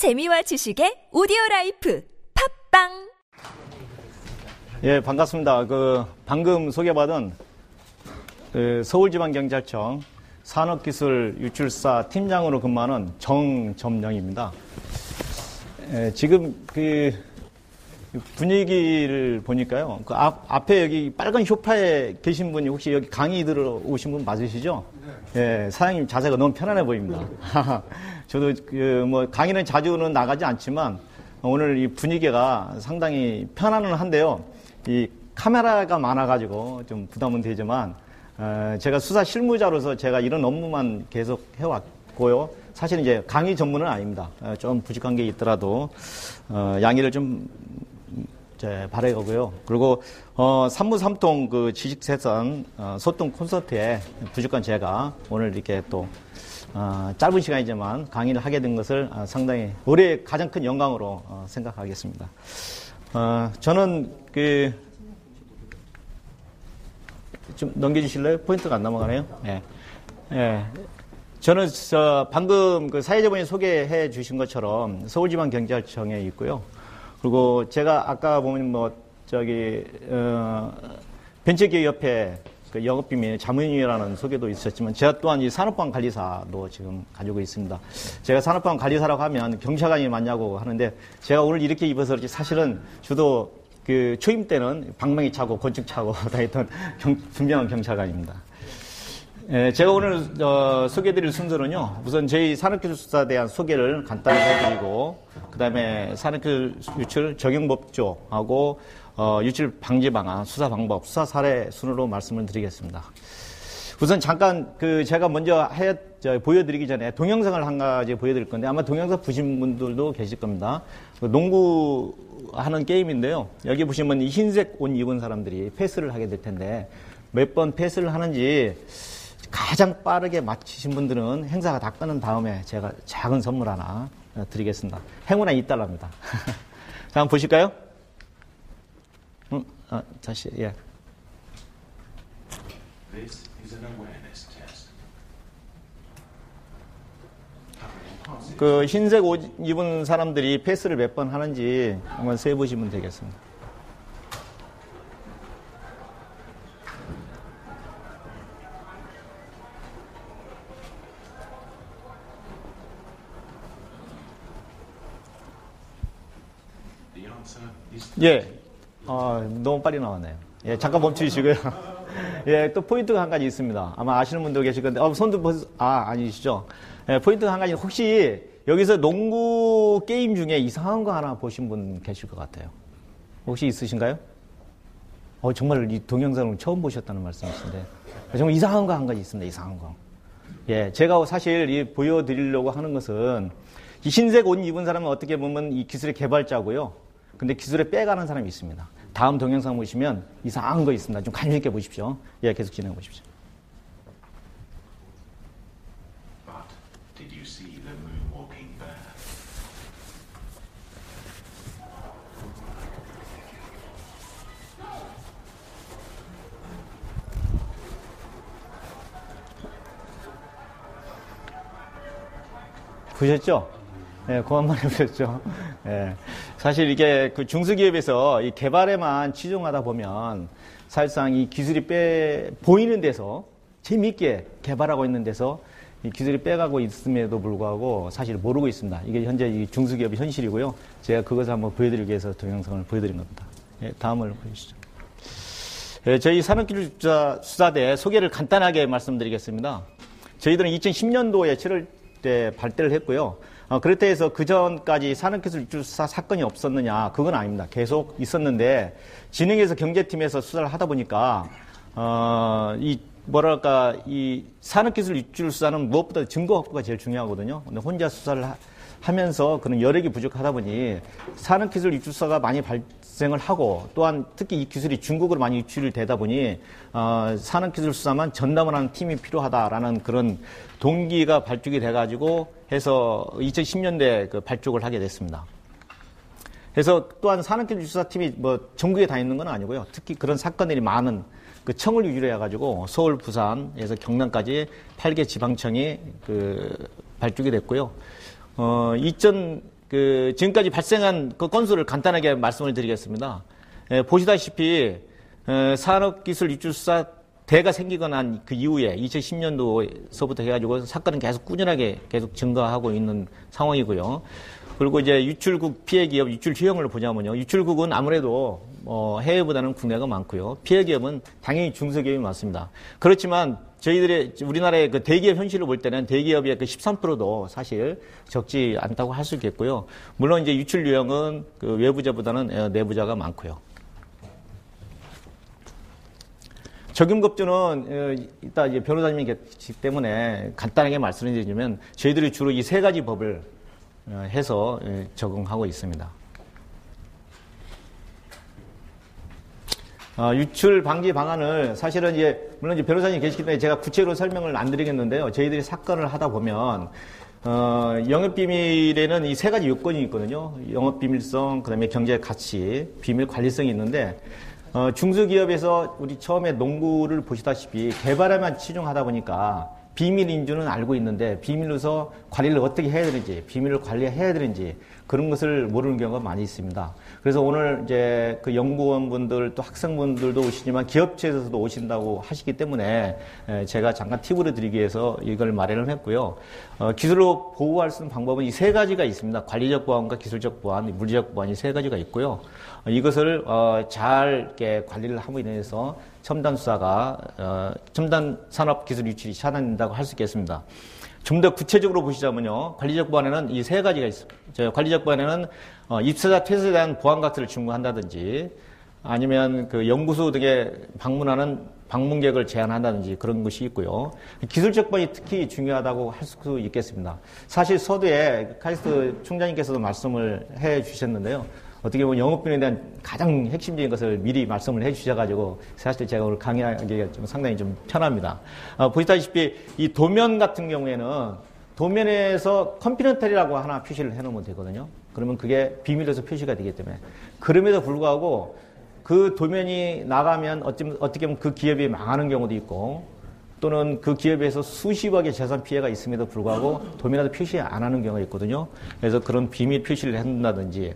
재미와 지식의 오디오 라이프 팟빵 예, 반갑습니다. 그 방금 소개받은 그 서울지방경찰청 산업기술 유출수사팀장으로 근무하는 정점령입니다. 예, 지금 그 분위기를 보니까요. 그 앞, 앞에 여기 빨간 쇼파에 계신 분이 혹시 여기 강의 들어오신 분 맞으시죠? 예, 사장님 자세가 너무 편안해 보입니다. 저도 그 뭐 강의는 자주는 나가지 않지만 오늘 이 분위기가 상당히 편안은 한데요. 이 카메라가 많아가지고 좀 부담은 되지만 어, 제가 수사 실무자로서 제가 이런 업무만 계속 해왔고요. 사실 이제 강의 전문은 아닙니다. 어, 좀 부족한 게 있더라도 어, 양해를 좀 제, 바래가고요. 그리고 어, 삼무삼통 그 지식세선 어, 소통 콘서트에 부족한 제가 오늘 이렇게 또 어, 짧은 시간이지만 강의를 하게 된 것을 어, 상당히 올해 가장 큰 영광으로 어, 생각하겠습니다. 어, 저는 그, 좀 넘겨주실래요? 포인트가 안 넘어가네요. 예. 예. 저는 저 방금 그 사회자분이 소개해 주신 것처럼 서울지방경찰청에 있고요. 그리고 제가 아까 보면 뭐 저기 어, 벤처기업협회 그 영업비밀 자문위라는 소개도 있었지만 제가 또한 이 산업방 관리사도 지금 가지고 있습니다. 제가 산업방 관리사라고 하면 경찰관이 맞냐고 하는데 제가 오늘 이렇게 입어서 그렇지 사실은 주도 그 초임 때는 방망이 차고 건축 차고 다했던 경, 분명한 경찰관입니다. 예, 제가 오늘 어, 소개드릴 순서는요. 우선 저희 산업기술수사에 대한 소개를 간단히 해드리고 그 다음에 산업기술 유출 적용법조하고 어, 유출 방지 방안, 수사 방법, 수사 사례 순으로 말씀을 드리겠습니다. 우선 잠깐 그 제가 먼저 해, 저, 보여드리기 전에 동영상을 한 가지 보여드릴 건데 아마 동영상 보신 분들도 계실 겁니다. 그 농구 하는 게임인데요. 여기 보시면 흰색 옷 입은 사람들이 패스를 하게 될 텐데 몇 번 패스를 하는지 가장 빠르게 맞히신 분들은 행사가 다 끝난 다음에 제가 작은 선물 하나 드리겠습니다. 행운아 2달러입니다. 자, 한번 보실까요? 음, 아, 다시, 예. 그 흰색 옷 입은 사람들이 패스를 몇 번 하는지 한번 세보시면 되겠습니다. 예. 아, 너무 빨리 나왔네요. 예, 잠깐 멈추시고요. 예, 또 포인트가 한 가지 있습니다. 아마 아시는 분도 계실 건데, 어, 손도 벌써, 아, 아니시죠? 예, 포인트가 한 가지, 혹시 여기서 농구 게임 중에 이상한 거 하나 보신 분 계실 것 같아요. 혹시 있으신가요? 어, 정말 이 동영상을 처음 보셨다는 말씀이신데, 정말 이상한 거 한 가지 있습니다. 이상한 거. 예, 제가 사실 이 보여드리려고 하는 것은 이 흰색 옷 입은 사람은 어떻게 보면 이 기술의 개발자고요. 근데 기술에 빼가는 사람이 있습니다. 다음 동영상 보시면 이상한 거 있습니다. 좀 관심 있게 보십시오. 예, 계속 진행해 보십시오. but did you see the moonwalking bear? 보셨죠? 예, 그만 많이 보셨죠? 예. 사실 이게 그 중소기업에서 이 개발에만 치중하다 보면 사실상 이 기술이 빼, 보이는 데서 재미있게 개발하고 있는 데서 이 기술이 빼가고 있음에도 불구하고 사실 모르고 있습니다. 이게 현재 이 중소기업의 현실이고요. 제가 그것을 한번 보여드리기 위해서 동영상을 보여드린 겁니다. 예, 다음을 보여주시죠. 예, 저희 산업기술자 수사대 소개를 간단하게 말씀드리겠습니다. 저희들은 2010년도에 7월 때 발대를 했고요. 어, 그렇다 해서 그 전까지 산업기술 유출수사 사건이 없었느냐? 그건 아닙니다. 계속 있었는데 진흥에서 경제팀에서 수사를 하다 보니까 어, 이 뭐랄까 이 산업기술 유출 수사는 무엇보다 증거 확보가 제일 중요하거든요. 근데 혼자 수사를 하, 하면서 그런 여력이 부족하다 보니 산업기술 유출사가 많이 발생을 하고 또한 특히 이 기술이 중국으로 많이 유출이 되다 보니 어, 산업기술 수사만 전담을 하는 팀이 필요하다라는 그런 동기가 발족이 돼가지고 해서 2010년대 그 발족을 하게 됐습니다. 그래서 또한 산업기술 수사팀이 뭐 전국에 다 있는 건 아니고요. 특히 그런 사건들이 많은 그 청을 유지로 해가지고 서울, 부산에서 경남까지 8개 지방청이 그 발족이 됐고요. 어, 2000 그 지금까지 발생한 그 건수를 간단하게 말씀을 드리겠습니다. 예, 보시다시피 에, 산업기술 입주사 대가 생기고 난 그 이후에 2010년도서부터 해가지고 사건은 계속 꾸준하게 계속 증가하고 있는 상황이고요. 그리고 이제 유출국 피해 기업 유출 효용을 보자면요. 유출국은 아무래도 어, 해외보다는 국내가 많고요. 피해 기업은 당연히 중소기업이 많습니다. 그렇지만 저희들의 우리나라의 그 대기업 현실을 볼 때는 대기업의 그 13%도 사실 적지 않다고 할 수 있겠고요. 물론 이제 유출 유형은 그 외부자보다는 어, 내부자가 많고요. 적용급조는 어, 이따 이제 변호사님이 계시기 때문에 간단하게 말씀을 드리면 저희들이 주로 이 세 가지 법을 어, 해서 예, 적용하고 있습니다. 어, 유출 방지 방안을 사실은 이제 물론 이제 변호사님 계시기 때문에 제가 구체로 설명을 안 드리겠는데요. 저희들이 사건을 하다 보면 어, 영업 비밀에는 이 세 가지 요건이 있거든요. 영업 비밀성, 그다음에 경제 가치, 비밀 관리성이 있는데 어, 중소기업에서 우리 처음에 농구를 보시다시피 개발에만 치중하다 보니까 비밀 인주는 알고 있는데 비밀로서 관리를 어떻게 해야 되는지, 비밀을 관리해야 되는지 그런 것을 모르는 경우가 많이 있습니다. 그래서 오늘 이제 그 연구원분들 또 학생분들도 오시지만 기업체에서도 오신다고 하시기 때문에 제가 잠깐 팁으로 드리기 위해서 이걸 마련을 했고요. 어, 기술로 보호할 수 있는 방법은 이 세 가지가 있습니다. 관리적 보안과 기술적 보안, 물리적 보안이 세 가지가 있고요. 어, 이것을 어, 잘 관리를 함으로 인해서 첨단 수사가 어, 첨단 산업 기술 유출이 차단된다고 할 수 있겠습니다. 좀 더 구체적으로 보시자면요. 관리적 보안에는 이 세 가지가 있습니다. 관리적 보안에는 어, 입사자 퇴소에 대한 보안 가치를 증거한다든지 아니면 그 연구소 등에 방문하는 방문객을 제한한다든지 그런 것이 있고요. 기술적 보안이 특히 중요하다고 할 수 있겠습니다. 사실 서두에 카이스트 총장님께서도 말씀을 해 주셨는데요. 어떻게 보면 영업비에 대한 가장 핵심적인 것을 미리 말씀을 해 주셔가지고 사실 제가 오늘 강의하기가 좀 상당히 좀 편합니다. 어, 보시다시피 이 도면 같은 경우에는 도면에서 컴피넌탈이라고 하나 표시를 해 놓으면 되거든요. 그러면 그게 비밀에서 표시가 되기 때문에. 그럼에도 불구하고 그 도면이 나가면 어떻게 보면 그 기업이 망하는 경우도 있고 또는 그 기업에서 수십억의 재산 피해가 있음에도 불구하고 도면에도 표시 안 하는 경우가 있거든요. 그래서 그런 비밀 표시를 한다든지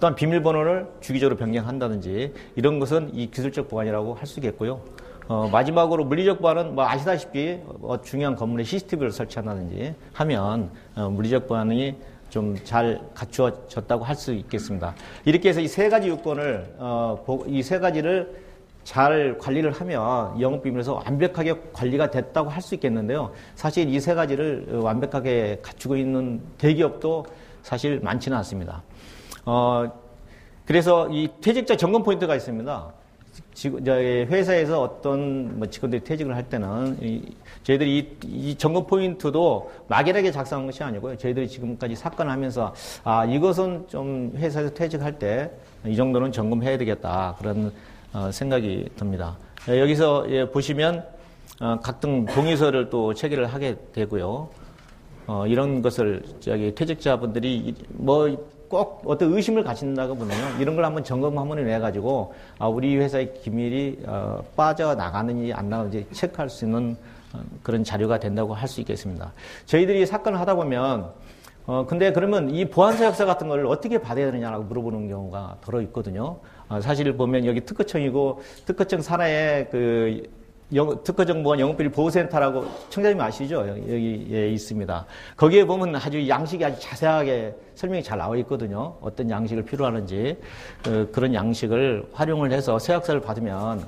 또한 비밀번호를 주기적으로 변경한다든지 이런 것은 이 기술적 보안이라고 할 수 있겠고요. 어, 마지막으로 물리적 보안은 뭐 아시다시피 어, 중요한 건물에 CCTV를 설치한다든지 하면 어, 물리적 보안이 좀 잘 갖추어졌다고 할 수 있겠습니다. 이렇게 해서 이 세 가지 요건을 어, 이세 가지를 잘 관리를 하면 영업비밀에서 완벽하게 관리가 됐다고 할 수 있겠는데요. 사실 이 세 가지를 완벽하게 갖추고 있는 대기업도 사실 많지는 않습니다. 어, 그래서 이 퇴직자 점검 포인트가 있습니다. 회사에서 어떤 뭐 직원들이 퇴직을 할 때는 이, 저희들이 이, 이, 점검 포인트도 막연하게 작성한 것이 아니고요. 저희들이 지금까지 사건을 하면서 아 이것은 좀 회사에서 퇴직할 때 이 정도는 점검해야 되겠다 그런 어, 생각이 듭니다. 예, 여기서 예, 보시면 어, 각등 동의서를 또 체결을 하게 되고요. 어, 이런 것을 저기 퇴직자분들이 뭐 꼭 어떤 의심을 가진다고 보면요. 이런 걸 한번 점검 한번 해가지고, 아, 우리 회사의 기밀이, 어, 빠져나가는지 안 나가는지 체크할 수 있는 어, 그런 자료가 된다고 할 수 있겠습니다. 저희들이 사건을 하다 보면, 어, 근데 그러면 이 보안사 역사 같은 걸 어떻게 받아야 되느냐라고 물어보는 경우가 더러 있거든요. 어, 사실 보면 여기 특허청이고, 특허청 산하에 그 특허정보원 영업비리 보호센터라고 청자님 아시죠? 여기에 있습니다. 거기에 보면 아주 양식이 아주 자세하게 설명이 잘 나와 있거든요. 어떤 양식을 필요하는지 어, 그런 양식을 활용을 해서 세약서를 받으면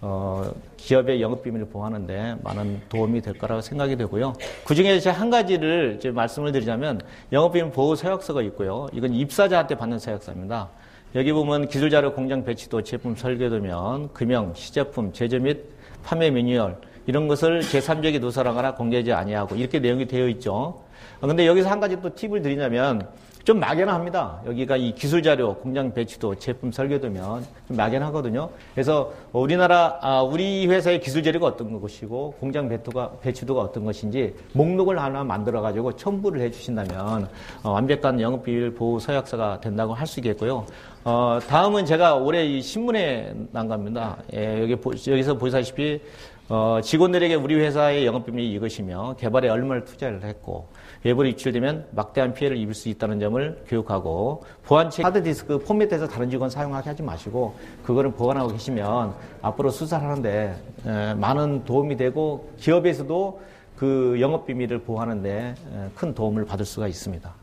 어, 기업의 영업 비밀을 보호하는데 많은 도움이 될 거라고 생각이 되고요. 그 중에 한 가지를 이제 말씀을 드리자면 영업 비밀 보호 서약서가 있고요. 이건 입사자한테 받는 서약서입니다. 여기 보면 기술자료 공장 배치도 제품 설계도면 금형, 시제품, 제조 및 판매 매뉴얼 이런 것을 제3적에 노설하거나 공개하지 아니하고 이렇게 내용이 되어 있죠. 그런데 여기서 한 가지 또 팁을 드리냐면 좀 막연합니다. 여기가 이 기술 자료, 공장 배치도, 제품 설계도면 좀 막연하거든요. 그래서 우리나라, 아, 우리 회사의 기술 자료가 어떤 것이고, 공장 배치도가, 배치도가 어떤 것인지 목록을 하나 만들어 가지고 첨부를 해 주신다면 어, 완벽한 영업비율 보호 서약서가 된다고 할 수 있겠고요. 어, 다음은 제가 올해 이 신문에 난 겁니다. 예, 여기 보, 여기서 보시다시피 어, 직원들에게 우리 회사의 영업비밀이 이것이며 개발에 얼마를 투자를 했고 외부로 유출되면 막대한 피해를 입을 수 있다는 점을 교육하고 보안체 하드디스크 포맷해서 다른 직원 사용하게 하지 마시고 그거를 보관하고 계시면 앞으로 수사를 하는데 에, 많은 도움이 되고 기업에서도 그 영업 비밀을 보호하는데 에, 큰 도움을 받을 수가 있습니다.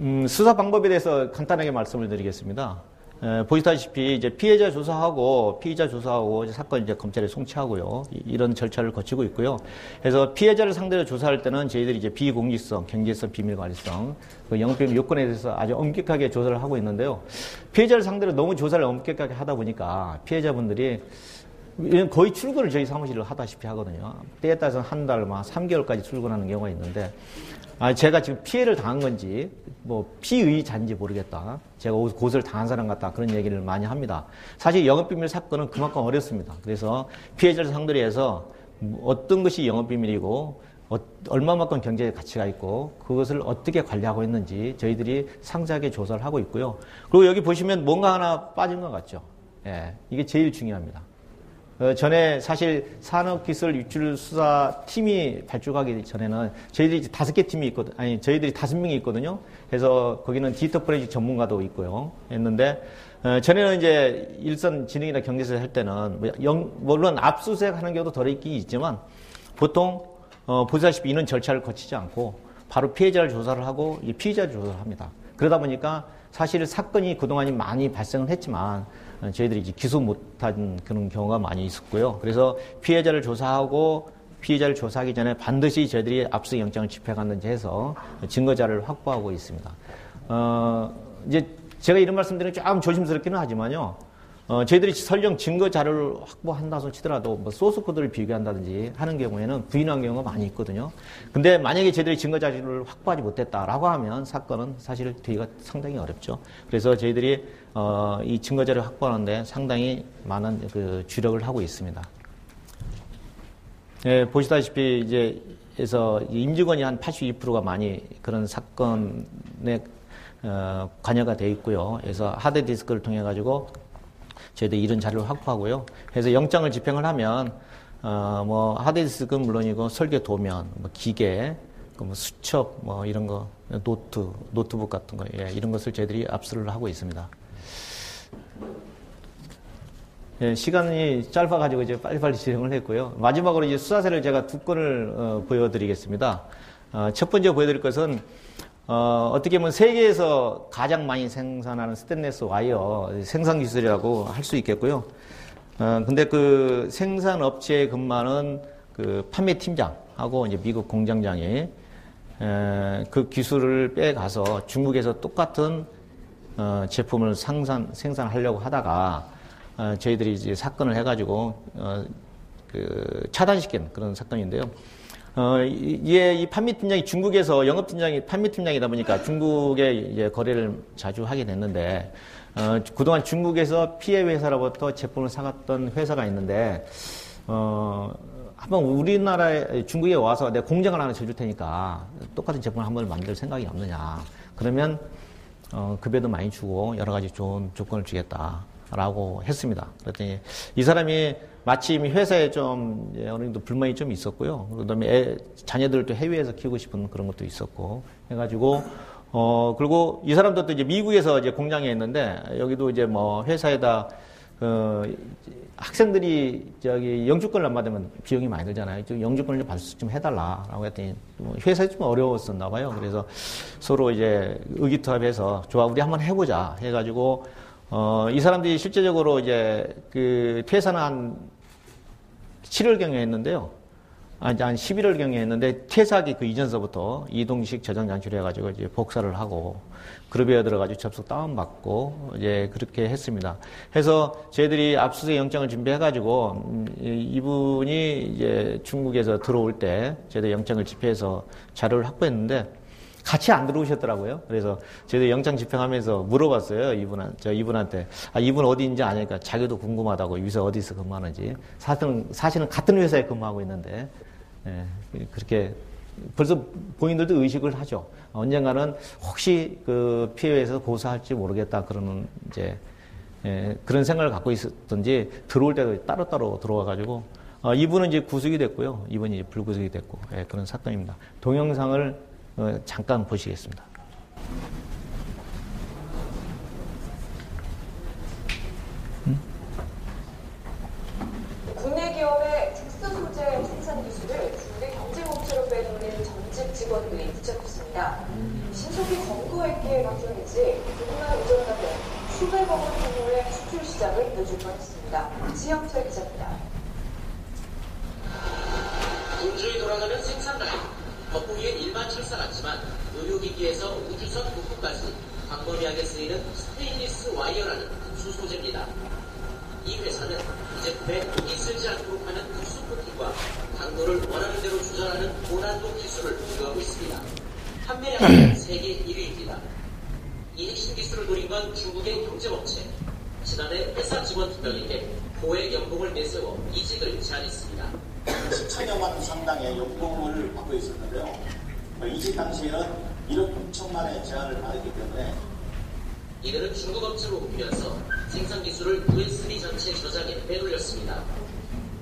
음, 수사 방법에 대해서 간단하게 말씀을 드리겠습니다. 에, 보시다시피 이제 피해자 조사하고 피의자 조사하고 이제 사건 이제 검찰에 송치하고요 이- 이런 절차를 거치고 있고요. 그래서 피해자를 상대로 조사할 때는 저희들이 이제 비공개성, 경제성, 비밀관리성, 그 영업비밀 요건에 대해서 아주 엄격하게 조사를 하고 있는데요. 피해자를 상대로 너무 조사를 엄격하게 하다 보니까 피해자분들이 거의 출근을 저희 사무실로 하다시피 하거든요. 때에 따라서 한 달, 막 3개월까지 출근하는 경우가 있는데, 아, 제가 지금 피해를 당한 건지, 뭐, 피의자인지 모르겠다. 제가 고소를 당한 사람 같다. 그런 얘기를 많이 합니다. 사실 영업비밀 사건은 그만큼 어렵습니다. 그래서 피해자를 상대로 해서 어떤 것이 영업비밀이고, 어, 얼마만큼 경제의 가치가 있고 그것을 어떻게 관리하고 있는지 저희들이 상세하게 조사를 하고 있고요. 그리고 여기 보시면 뭔가 하나 빠진 것 같죠. 예, 이게 제일 중요합니다. 어, 전에 사실 산업기술 유출 수사 팀이 발족하기 전에는 저희들이 다섯 개 팀이 있거든, 아니 저희들이 다섯 명이 있거든요. 그래서 거기는 디지털 포렌식 전문가도 있고요. 했는데 어, 전에는 이제 일선 진흥이나 경제에서 할 때는 뭐 영- 물론 압수수색 하는 경우도 덜 있긴 있지만 보통 어, 보시다시피 이런 절차를 거치지 않고 바로 피해자를 조사를 하고 이 피의자를 조사를 합니다. 그러다 보니까 사실 사건이 그동안이 많이 발생을 했지만 어, 저희들이 이제 기소 못한 그런 경우가 많이 있었고요. 그래서 피해자를 조사하고 피해자를 조사하기 전에 반드시 저희들이 압수 영장을 집행하는지 해서 증거 자료를 확보하고 있습니다. 어, 이제 제가 이런 말씀드리면 좀 조심스럽기는 하지만요. 어, 저희들이 설령 증거 자료를 확보한다고 치더라도 뭐 소스 코드를 비교한다든지 하는 경우에는 부인한 경우가 많이 있거든요. 근데 만약에 저희들이 증거 자료를 확보하지 못했다라고 하면 사건은 사실 되기가 상당히 어렵죠. 그래서 저희들이 어, 이 증거 자료 확보하는데 상당히 많은 그 주력을 하고 있습니다. 예, 보시다시피 이제 에서 임직원이 한 82%가 많이 그런 사건에 어, 관여가 돼 있고요. 그래서 하드 디스크를 통해 가지고 저희들 이런 자료를 확보하고요. 그래서 영장을 집행을 하면 어, 뭐 하드 디스크는 물론이고 설계 도면, 뭐 기계, 그뭐 수첩, 뭐 이런 거 노트, 노트북 같은 거 예, 이런 것을 저희들이 압수를 하고 있습니다. 예, 시간이 짧아가지고 이제 빨리빨리 진행을 했고요. 마지막으로 이제 수사 사례를 제가 두 건을 어, 보여드리겠습니다. 어, 첫 번째 보여드릴 것은 어, 어떻게 보면 세계에서 가장 많이 생산하는 스테인레스 와이어 생산 기술이라고 할 수 있겠고요. 어, 근데 그 생산 업체에 근무하는 그 판매 팀장하고 이제 미국 공장장이 에, 그 기술을 빼가서 중국에서 똑같은 어, 제품을 상산, 생산하려고 하다가 어, 저희들이 이제 사건을 해가지고 어, 그 차단시킨 그런 사건인데요. 어, 이- 이에 이 판매팀장이 중국에서 영업팀장이 판매팀장이다 보니까 중국에 이제 거래를 자주 하게 됐는데 어, 그동안 중국에서 피해 회사로부터 제품을 사갔던 회사가 있는데 어, 한번 우리나라에 중국에 와서 내 공장을 하나 지어줄 테니까 똑같은 제품을 한번 만들 생각이 없느냐. 그러면 어, 급여도 많이 주고 여러 가지 좋은 조건을 주겠다라고 했습니다. 그랬더니 이 사람이 마침 회사에 좀 어느 정도 불만이 좀 있었고요. 그다음에 애, 자녀들도 해외에서 키우고 싶은 그런 것도 있었고 해가지고 어 그리고 이 사람도 또 이제 미국에서 이제 공장에 있는데 여기도 이제 뭐 회사에다 어, 학생들이 저기 영주권을 안 받으면 비용이 많이 들잖아요. 좀 영주권을 좀 받을 수좀 해달라라고 했더니 뭐 회사에 좀 어려웠었나 봐요. 그래서 서로 이제 의기투합해서 좋아 우리 한번 해보자 해가지고 어, 이 사람들이 실제적으로 이제 그 퇴사는 한 7월경에 했는데요. 아니, 한 11월경에 했는데 퇴사하기 그 이전서부터 이동식 저장 장치를 해가지고 이제 복사를 하고 그룹에 들어가지고 접속 다운받고 이제 그렇게 했습니다. 해서 저희들이 압수수색 영장을 준비해가지고 음, 이- 이분이 이제 중국에서 들어올 때 저희들 영장을 집행해서 자료를 확보했는데 같이 안 들어오셨더라고요. 그래서 저희들 영장 집행하면서 물어봤어요. 이분한, 저 이분한테. 아, 이분 어디인지 아니까 자기도 궁금하다고 요새 어디서 근무하는지. 사실은, 사실은 같은 회사에 근무하고 있는데, 예, 그렇게 벌써 본인들도 의식을 하죠. 언젠가는 혹시 그 피해에서 고소할지 모르겠다 그러는 이제 예, 그런 생각을 갖고 있었던지 들어올 때도 따로따로 들어와가지고 어, 이분은 이제 구속이 됐고요. 이분이 이제 불구속이 됐고 예, 그런 사건입니다. 동영상을 어, 잠깐 보시겠습니다. 국내 기업의 특수 소재 생산 기술을 국내 경쟁업체로 빼돌린 전직 직원들이 붙잡혔습니다. 신속히 검거했기에 망정이지 조금만 의존하면 수백억 원 규모의 수출 시장을 잃을 뻔했습니다. 지영철 기자입니다. 분주히 돌아가는 생산 라인. 겉보기엔 일반 철사 같지만 의료기기에서 우주선 부품까지 광범위하게 쓰이는 스테인리스 와이어라는 특수 소재입니다. 이 회사는 이 제품에 독이 쓸지 않도록 하는 특수 코팅과 강도를 원하는 대로 조절하는 고난도 기술을 보유하고 있습니다. 판매량은 세계 1위입니다. 이 핵심 기술을 노린 건 중국의 경제업체. 지난해 회사 직원 2명에게 고액 연봉을 내세워 이직을 제안했습니다. 10천여만 원 상당의 연봉을 받고 있었는데요. 이직 당시에는 1억 6천만의 제한을 받았기 때문에 이들은 중국 업체로 옮기면서 생산 기술을 USB 전체 저장에 빼돌렸습니다.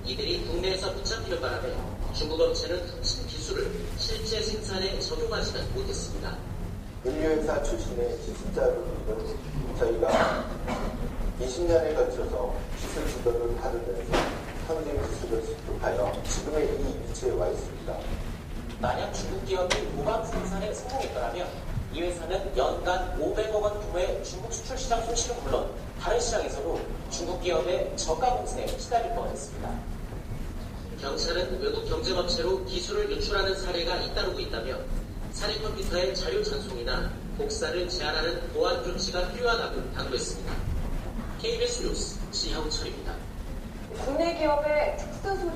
이들이 국내에서 붙잡히는 바람에 중국 업체는 훔친 기술을 실제 생산에 적용하지는 못했습니다. 인류회사 출신의 기술자로는 저희가 20년에 걸쳐서 기술 지도를 받으면서 현재 기술을 습득하여 지금의 이 위치에 와 있습니다. 만약 중국 기업이 모방 생산에 성공했더라면 이 회사는 연간 500억 원 규모의 중국 수출 시장 손실은 물론 다른 시장에서도 중국 기업의 저가 공세에 시달릴 뻔했습니다. 경찰은 외국 경쟁업체로 기술을 유출하는 사례가 잇따르고 있다며 사례 컴퓨터의 자료 전송이나 복사를 제한하는 보안 조치가 필요하다고 당부했습니다. KBS 뉴스 지형철입니다. 국내 기업의 특수 소재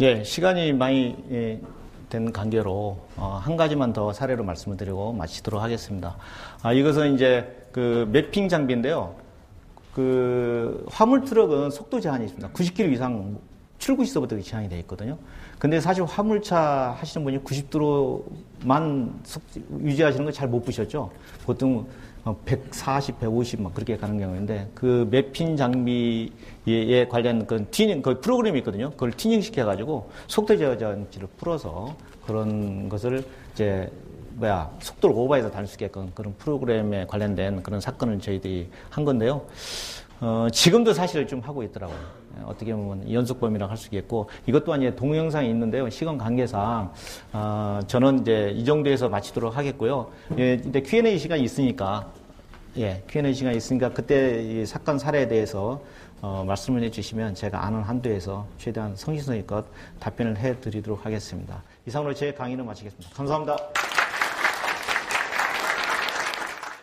예, 시간이 많이 예, 된 관계로 어, 한 가지만 더 사례로 말씀을 드리고 마치도록 하겠습니다. 아, 이것은 이제 그 매핑 장비인데요. 그 화물 트럭은 속도 제한이 있습니다. 90km 이상 출고 시서부터 제한이 되어 있거든요. 근데 사실 화물차 하시는 분이 90으로만 유지하시는 거 잘 못 보셨죠? 보통 140, 150 막 그렇게 가는 경우인데 그 매핑 장비에 관련 그런 튜닝 그 프로그램이 있거든요. 그걸 튜닝 시켜 가지고 속도 제어 장치를 풀어서 그런 것을 이제 뭐야 속도를 오버해서 다닐 수 있게끔 그런 프로그램에 관련된 그런 사건을 저희들이 한 건데요. 어, 지금도 사실 좀 하고 있더라고요. 예, 어떻게 보면 연속범이라고 할 수 있겠고 이것 또한 이제 동영상이 있는데요. 시간 관계상 어, 저는 이제 이 정도에서 마치도록 하겠고요. 예, 근데 Q&A 시간이 있으니까 예, Q&A 시간이 있으니까 그때 이 사건 사례에 대해서 어, 말씀을 해주시면 제가 아는 한도에서 최대한 성실성의껏 답변을 해드리도록 하겠습니다. 이상으로 제 강의는 마치겠습니다. 감사합니다.